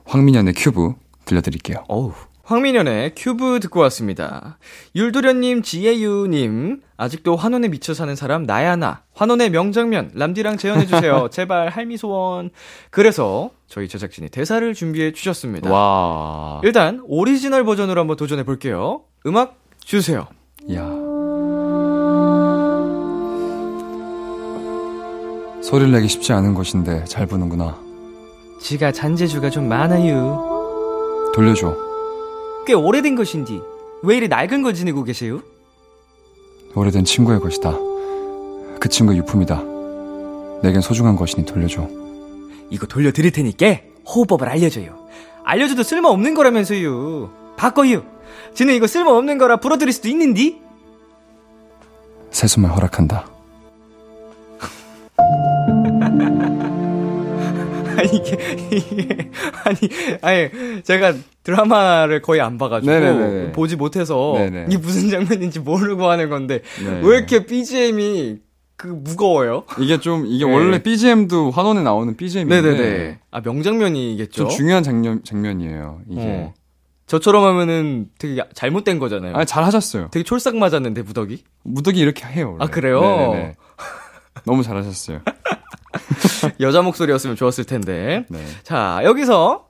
황민현의 큐브 들려드릴게요. 어우. 황민현의 큐브 듣고 왔습니다. 율도련님, 지혜유님, 아직도 환혼에 미쳐 사는 사람 나야나, 환혼의 명장면, 람디랑 재현해주세요. 제발 할미 소원. 그래서 저희 제작진이 대사를 준비해 주셨습니다. 와. 일단 오리지널 버전으로 한번 도전해 볼게요. 음악 주세요. 야. 소리를 내기 쉽지 않은 것인데 잘 부는구나. 지가 잔재주가 좀 많아요. 돌려줘. 꽤 오래된 것인지 왜 이리 낡은 걸 지니고 계세요? 오래된 친구의 것이다. 그 친구의 유품이다. 내겐 소중한 것이니 돌려줘. 이거 돌려드릴 테니까 호흡법을 알려줘요. 알려줘도 쓸모없는 거라면서요. 바꿔요. 지는 이거 쓸모없는 거라 불어드릴 수도 있는디? 세수만 허락한다. 이게 이게 아니 아니 제가 드라마를 거의 안 봐가지고 네네네. 보지 못해서 네네. 이게 무슨 장면인지 모르고 하는 건데 네. 왜 이렇게 BGM이 그 무거워요. 이게 좀 이게 네. 원래 BGM도 환원에 나오는 BGM인데 네네네. 아 명장면이겠죠. 좀 중요한 장면 장면이에요. 이게 어. 저처럼 하면은 되게 잘못된 거잖아요. 아 잘하셨어요. 되게 촐싹 맞았는데 무더기. 무덕이 이렇게 해요. 원래. 아, 그래요? 네네네. 너무 잘하셨어요. 여자 목소리였으면 좋았을 텐데. 네. 자 여기서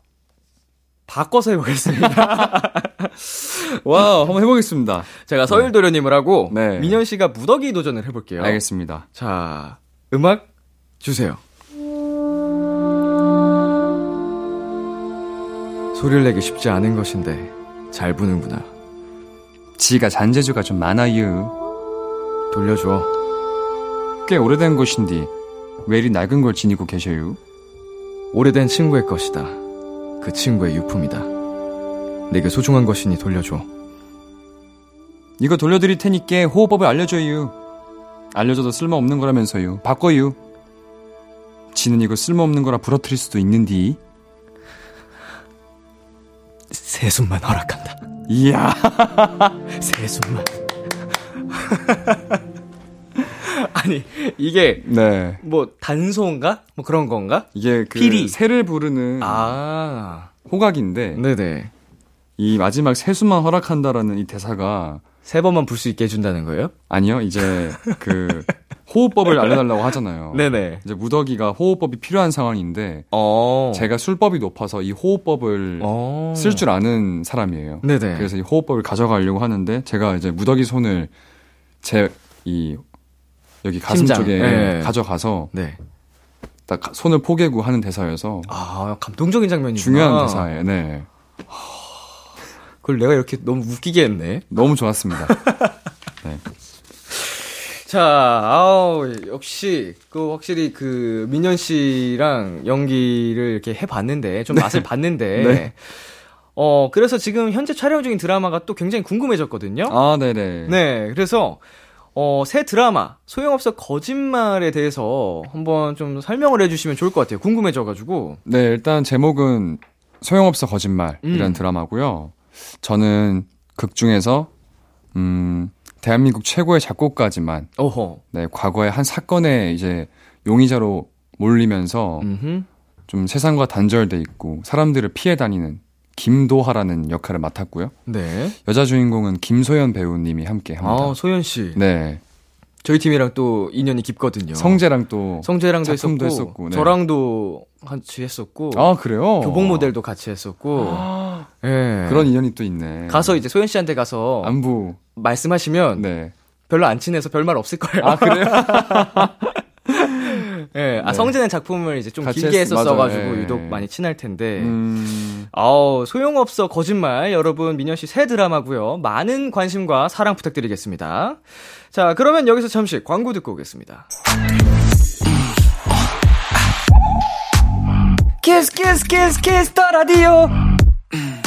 바꿔서 해보겠습니다. 와 한번 해보겠습니다. 제가 서일 도련님을 하고 네. 민현 씨가 무더기 도전을 해볼게요. 알겠습니다. 자 음악 주세요. 소리를 내기 쉽지 않은 것인데 잘 부는구나. 지가 잔재주가 좀 많아요. 돌려줘. 꽤 오래된 것인데 왜 이리 낡은 걸 지니고 계셔요? 오래된 친구의 것이다. 그 친구의 유품이다. 내게 소중한 것이니 돌려줘. 이거 돌려드릴 테니까 호흡법을 알려줘요. 알려줘도 쓸모없는 거라면서요. 바꿔요. 지는 이거 쓸모없는 거라 부러뜨릴 수도 있는디. 세숨만 허락한다. 이야. 세숨만. 아니 이게 네. 뭐 단소인가? 뭐 그런 건가? 이게 그 피리. 새를 부르는 아, 호각인데 네네. 이 마지막 세수만 허락한다라는 이 대사가 세 번만 불 수 있게 해준다는 거예요? 아니요 이제 그 호흡법을 알려달라고 하잖아요. 네네. 이제 무더기가 호흡법이 필요한 상황인데 어. 제가 술법이 높아서 이 호흡법을 어. 쓸줄 아는 사람이에요. 네네. 그래서 이 호흡법을 가져가려고 하는데 제가 이제 무더기 손을 제 이 여기 가슴 심장. 쪽에 네. 가져가서 네. 딱 가- 손을 포개고 하는 대사여서 아, 감동적인 장면이구나. 중요한 대사예요. 네. 그걸 내가 이렇게 너무 웃기게 했네. 너무 좋았습니다. 네. 자, 아우, 역시, 그, 확실히 그, 민현 씨랑 연기를 이렇게 해봤는데, 좀 맛을 봤는데, 네. 어, 그래서 지금 현재 촬영 중인 드라마가 또 굉장히 궁금해졌거든요. 아, 네네. 네, 그래서, 어, 새 드라마, 소용없어 거짓말에 대해서 한번 좀 설명을 해주시면 좋을 것 같아요. 궁금해져가지고. 네, 일단 제목은 소용없어 거짓말이라는 음. 드라마고요. 저는 극 중에서 음, 대한민국 최고의 작곡가지만 어허. 네, 과거에 한 사건에 이제 용의자로 몰리면서 음흠. 좀 세상과 단절돼 있고 사람들을 피해 다니는 김도하라는 역할을 맡았고요. 네. 여자 주인공은 김소연 배우님이 함께 합니다. 아, 소연 씨. 네. 저희 팀이랑 또 인연이 깊거든요. 성재랑 또 성재랑도 했었고, 했었고, 네. 저랑도 같이 했었고, 아, 그래요? 교복 모델도 같이 했었고, 예. 그런 인연이 또 있네. 가서 이제 소연 씨한테 가서 안부. 말씀하시면 네. 별로 안 친해서 별말 없을 거예요. 아, 그래요? 예. 아, 네. 성재는 작품을 이제 좀 길게 했- 했었어가지고 맞아요. 예. 유독 많이 친할 텐데. 음. 아우, 소용없어 거짓말. 여러분, 민현 씨 새 드라마고요 많은 관심과 사랑 부탁드리겠습니다. 자, 그러면 여기서 잠시 광고 듣고 오겠습니다. 키스 키스 키스 키스 더 라디오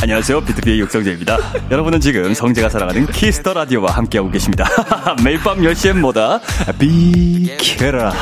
안녕하세요 BTOB의 육성재입니다 여러분은 지금 성재가 사랑하는 Kiss the Radio와 함께하고 계십니다 매일 밤 10시엔 뭐다 비키라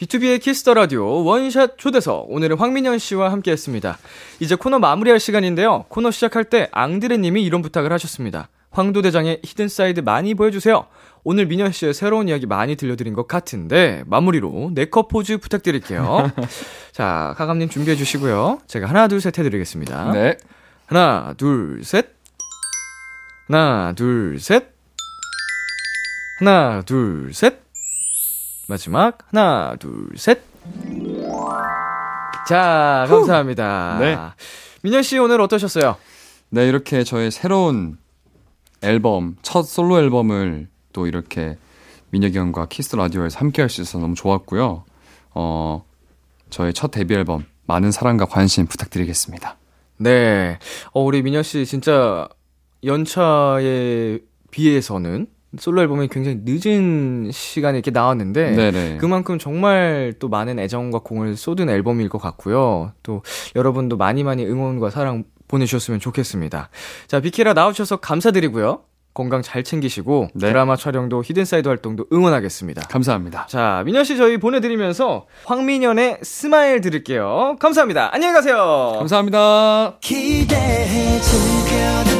B2B의 키스터 라디오 원샷 초대석 오늘은 황민현 씨와 함께 했습니다. 이제 코너 마무리할 시간인데요. 코너 시작할 때 앙드레 님이 이런 부탁을 하셨습니다. 황도 대장의 Hidden Side 많이 보여주세요. 오늘 민현 씨의 새로운 이야기 많이 들려드린 것 같은데 마무리로 네컷 포즈 부탁드릴게요. 자, 카감님 준비해 주시고요. 제가 하나 둘 셋 해드리겠습니다. 네. 하나 둘 셋. 하나 둘 셋. 하나 둘 셋. 마지막 하나 둘 셋. 자 감사합니다. 네. 민현 씨 오늘 어떠셨어요? 네, 이렇게 저의 새로운 앨범, 첫 솔로 앨범을 또 이렇게 민혁이 형과 Kiss Radio에서 함께 할 수 있어서 너무 좋았고요. 어, 저의 첫 데뷔 앨범, 많은 사랑과 관심 부탁드리겠습니다. 네. 어 우리 민현 씨 진짜 연차에 비해서는 솔로 앨범이 굉장히 늦은 시간에 이렇게 나왔는데 네네. 그만큼 정말 또 많은 애정과 공을 쏟은 앨범일 것 같고요. 또 여러분도 많이 많이 응원과 사랑 보내주셨으면 좋겠습니다. 자, 비키라 나와주셔서 감사드리고요. 건강 잘 챙기시고 네. 드라마 촬영도 Hidden Side 활동도 응원하겠습니다. 감사합니다. 자, 민현 씨 저희 보내드리면서 황민현의 Smile 들을게요. 감사합니다. 안녕히 가세요. 감사합니다. 기대해 즐겨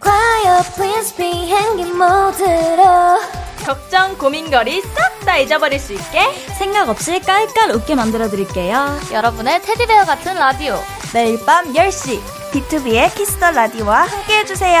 Quiet please 비행기 모드로 걱정, 고민거리 싹 다 잊어버릴 수 있게 생각 없이 깔깔 웃게 만들어 드릴게요. 여러분의 Teddy Bear 같은 라디오 매일 밤 10시 B2B의 키스터 라디오와 함께 해주세요.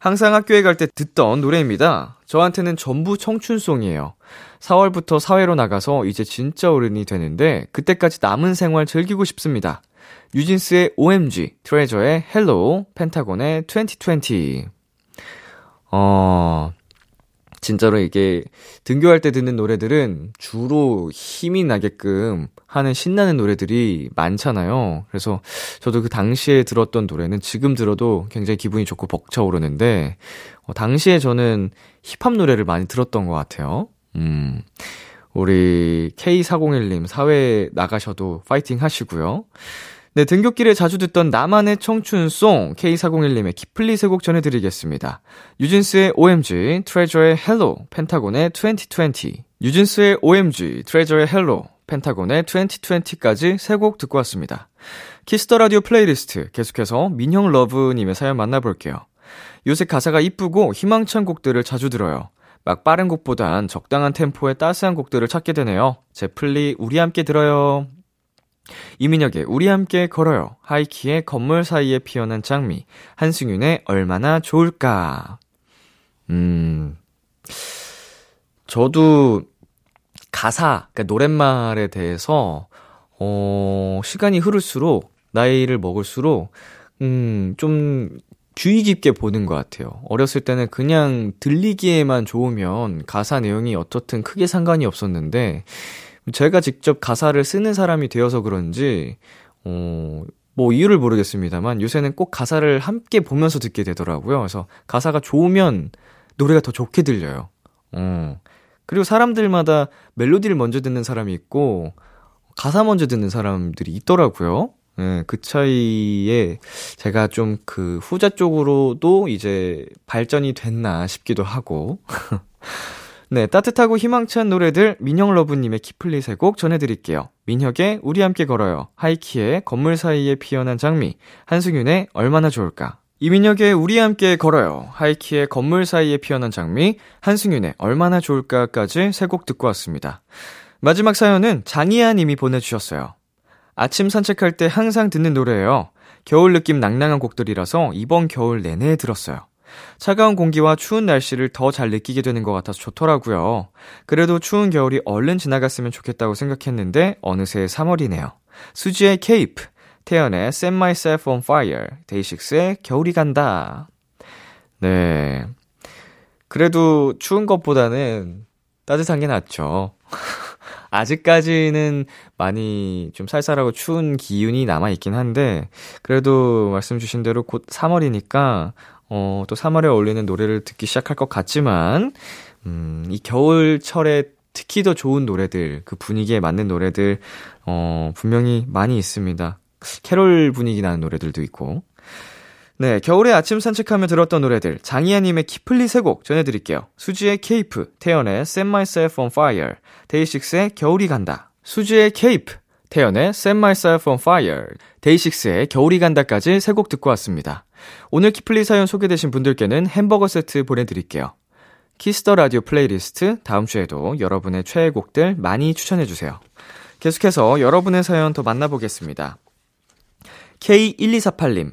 항상 학교에 갈 때 듣던 노래입니다. 저한테는 전부 청춘송이에요. 4월부터 사회로 나가서 이제 진짜 어른이 되는데 그때까지 남은 생활 즐기고 싶습니다. 뉴진스의 OMG, 트레저의 Hello, 펜타곤의 2020. 어, 진짜로 이게 등교할 때 듣는 노래들은 주로 힘이 나게끔 하는 신나는 노래들이 많잖아요. 그래서 저도 그 당시에 들었던 노래는 지금 들어도 굉장히 기분이 좋고 벅차오르는데, 어, 당시에 저는 힙합 노래를 많이 들었던 것 같아요. 음, 우리 K401님 사회 나가셔도 파이팅 하시고요. 네, 등굣길에 자주 듣던 나만의 청춘송 K401님의 키플리 세 곡 전해드리겠습니다. 뉴진스의 OMG, 트레저의 Hello, 펜타곤의 2020. 뉴진스의 OMG, 트레저의 Hello, 펜타곤의 2020까지 세 곡 듣고 왔습니다. Kiss the Radio playlist 계속해서 민형 러브님의 사연 만나볼게요. 요새 가사가 이쁘고 희망찬 곡들을 자주 들어요. 막 빠른 곡보단 적당한 템포의 따스한 곡들을 찾게 되네요. 제 플리 우리 함께 들어요. 이민혁의 우리 함께 걸어요. 하이키의 건물 사이에 피어난 장미. 한승윤의 얼마나 좋을까. 음. 저도 가사, 그러니까 노랫말에 대해서 어, 시간이 흐를수록 나이를 먹을수록 음, 좀 주의 깊게 보는 것 같아요. 어렸을 때는 그냥 들리기에만 좋으면 가사 내용이 어떻든 크게 상관이 없었는데, 제가 직접 가사를 쓰는 사람이 되어서 그런지, 어, 뭐 이유를 모르겠습니다만 요새는 꼭 가사를 함께 보면서 듣게 되더라고요. 그래서 가사가 좋으면 노래가 더 좋게 들려요. 어. 그리고 사람들마다 멜로디를 먼저 듣는 사람이 있고, 가사 먼저 듣는 사람들이 있더라고요. 예, 그 차이에 제가 좀 그 후자 쪽으로도 이제 발전이 됐나 싶기도 하고. 네, 따뜻하고 희망찬 노래들 민혁러브님의 키플리 세곡 전해드릴게요. 민혁의 우리 함께 걸어요. 하이키의 건물 사이에 피어난 장미. 한승윤의 얼마나 좋을까. 이민혁의 우리 함께 걸어요. 하이키의 건물 사이에 피어난 장미. 한승윤의 얼마나 좋을까까지 세 곡 듣고 왔습니다. 마지막 사연은 장희아 님이 보내주셨어요. 아침 산책할 때 항상 듣는 노래예요. 겨울 느낌 낭낭한 곡들이라서 이번 겨울 내내 들었어요. 차가운 공기와 추운 날씨를 더 잘 느끼게 되는 것 같아서 좋더라고요. 그래도 추운 겨울이 얼른 지나갔으면 좋겠다고 생각했는데 어느새 3월이네요. 수지의 케이프, 태연의 Set Myself on Fire, 데이식스의 겨울이 간다. 네. 그래도 추운 것보다는 따뜻한 게 낫죠. 아직까지는 많이 좀 쌀쌀하고 추운 기운이 남아있긴 한데, 그래도 말씀 주신 대로 곧 3월이니까, 어, 또 3월에 어울리는 노래를 듣기 시작할 것 같지만, 음, 이 겨울철에 특히 더 좋은 노래들, 그 분위기에 맞는 노래들, 어, 분명히 많이 있습니다. 캐롤 분위기 나는 노래들도 있고. 네, 겨울에 아침 산책하며 들었던 노래들, 장희아님의 키플리 세곡 전해드릴게요. 수지의 케이프, 태연의 Set Myself on Fire, 데이식스의 겨울이 간다. 수지의 Cape, 태연의 Set Myself on Fire, 데이식스의 겨울이 간다까지 세 곡 듣고 왔습니다. 오늘 키플리 사연 소개되신 분들께는 햄버거 세트 보내드릴게요. 키스 더 라디오 플레이리스트 다음 주에도 여러분의 최애 곡들 많이 추천해주세요. 계속해서 여러분의 사연 더 만나보겠습니다. K1248님,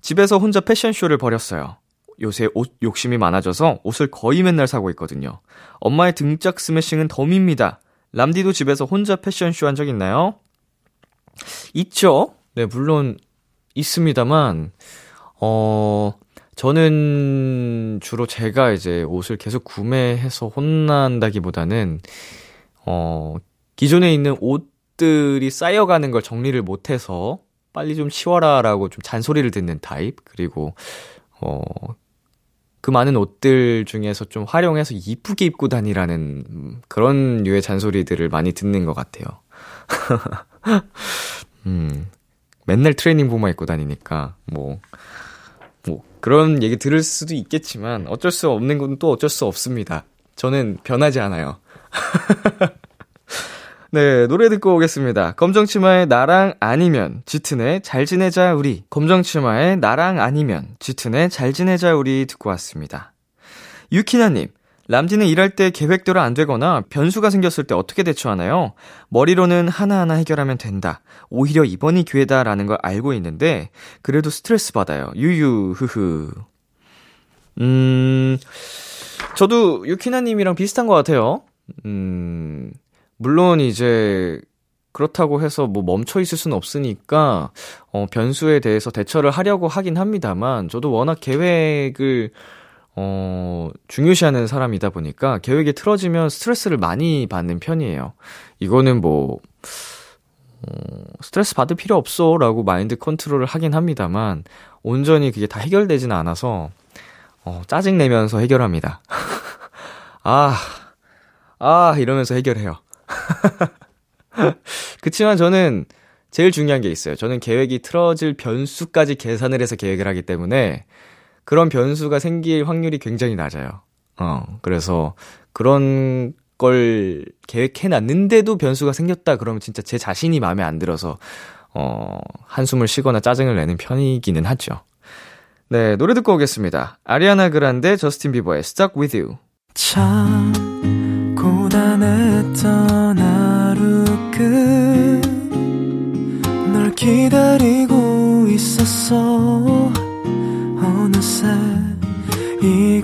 집에서 혼자 패션쇼를 벌였어요. 요새 옷 욕심이 많아져서 옷을 거의 맨날 사고 있거든요. 엄마의 등짝 스매싱은 덤입니다. 람디도 집에서 혼자 패션쇼 한 적 있나요? 있죠? 네, 물론 있습니다만, 어, 저는 주로 제가 이제 옷을 계속 구매해서 혼난다기보다는, 어, 기존에 있는 옷들이 쌓여가는 걸 정리를 못해서 빨리 좀 치워라라고 좀 잔소리를 듣는 타입. 그리고, 어, 그 많은 옷들 중에서 좀 활용해서 이쁘게 입고 다니라는 그런 류의 잔소리들을 많이 듣는 것 같아요. 음, 맨날 트레이닝복만 입고 다니니까, 뭐, 뭐, 그런 얘기 들을 수도 있겠지만, 어쩔 수 없는 건 또 어쩔 수 없습니다. 저는 변하지 않아요. 네, 노래 듣고 오겠습니다. 검정치마의 나랑 아니면, 짙은의 잘 지내자 우리. 검정치마의 나랑 아니면, 짙은의 잘 지내자 우리 듣고 왔습니다. 유키나님, 람디는 일할 때 계획대로 안 되거나 변수가 생겼을 때 어떻게 대처하나요? 머리로는 하나하나 해결하면 된다. 오히려 이번이 기회다라는 걸 알고 있는데, 그래도 스트레스 받아요. 유유, 흐흐. 음, 저도 유키나 님이랑 비슷한 것 같아요. 음, 물론 이제 그렇다고 해서 뭐 멈춰 있을 수는 없으니까 어 변수에 대해서 대처를 하려고 하긴 합니다만 저도 워낙 계획을 어 중요시하는 사람이다 보니까 계획이 틀어지면 스트레스를 많이 받는 편이에요. 이거는 뭐 어, 스트레스 받을 필요 없어 라고 마인드 컨트롤을 하긴 합니다만 온전히 그게 다 해결되지는 않아서 어 짜증 내면서 해결합니다. 아, 아 이러면서 해결해요. 그치만 저는 제일 중요한 게 있어요. 저는 계획이 틀어질 변수까지 계산을 해서 계획을 하기 때문에 그런 변수가 생길 확률이 굉장히 낮아요. 어, 그래서 그런 걸 계획해 놨는데도 변수가 생겼다 그러면 진짜 제 자신이 마음에 안 들어서 어, 한숨을 쉬거나 짜증을 내는 편이기는 하죠. 네, 노래 듣고 오겠습니다. 아리아나 그란데 저스틴 비버의 Stuck With You. 참 고단했던 하루 끝널 기다리고 있었어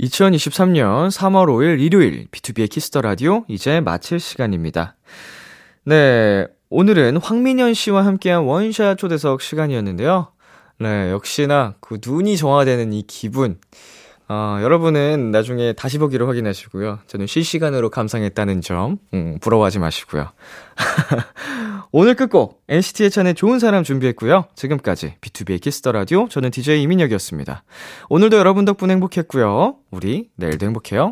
2023년 3월 5일 일요일 BTOB의 키스 더 라디오 이제 마칠 시간입니다. 네, 오늘은 황민현 씨와 함께한 원샷 초대석 시간이었는데요. 네, 역시나 그 눈이 정화되는 이 기분. 어, 여러분은 나중에 다시 보기로 확인하시고요. 저는 실시간으로 감상했다는 점, 음, 부러워하지 마시고요. 오늘 끝곡, NCT 해찬의 좋은 사람 준비했고요. 지금까지 BTOB의 키스 더 라디오, 저는 DJ 이민혁이었습니다. 오늘도 여러분 덕분에 행복했고요. 우리 내일도 행복해요.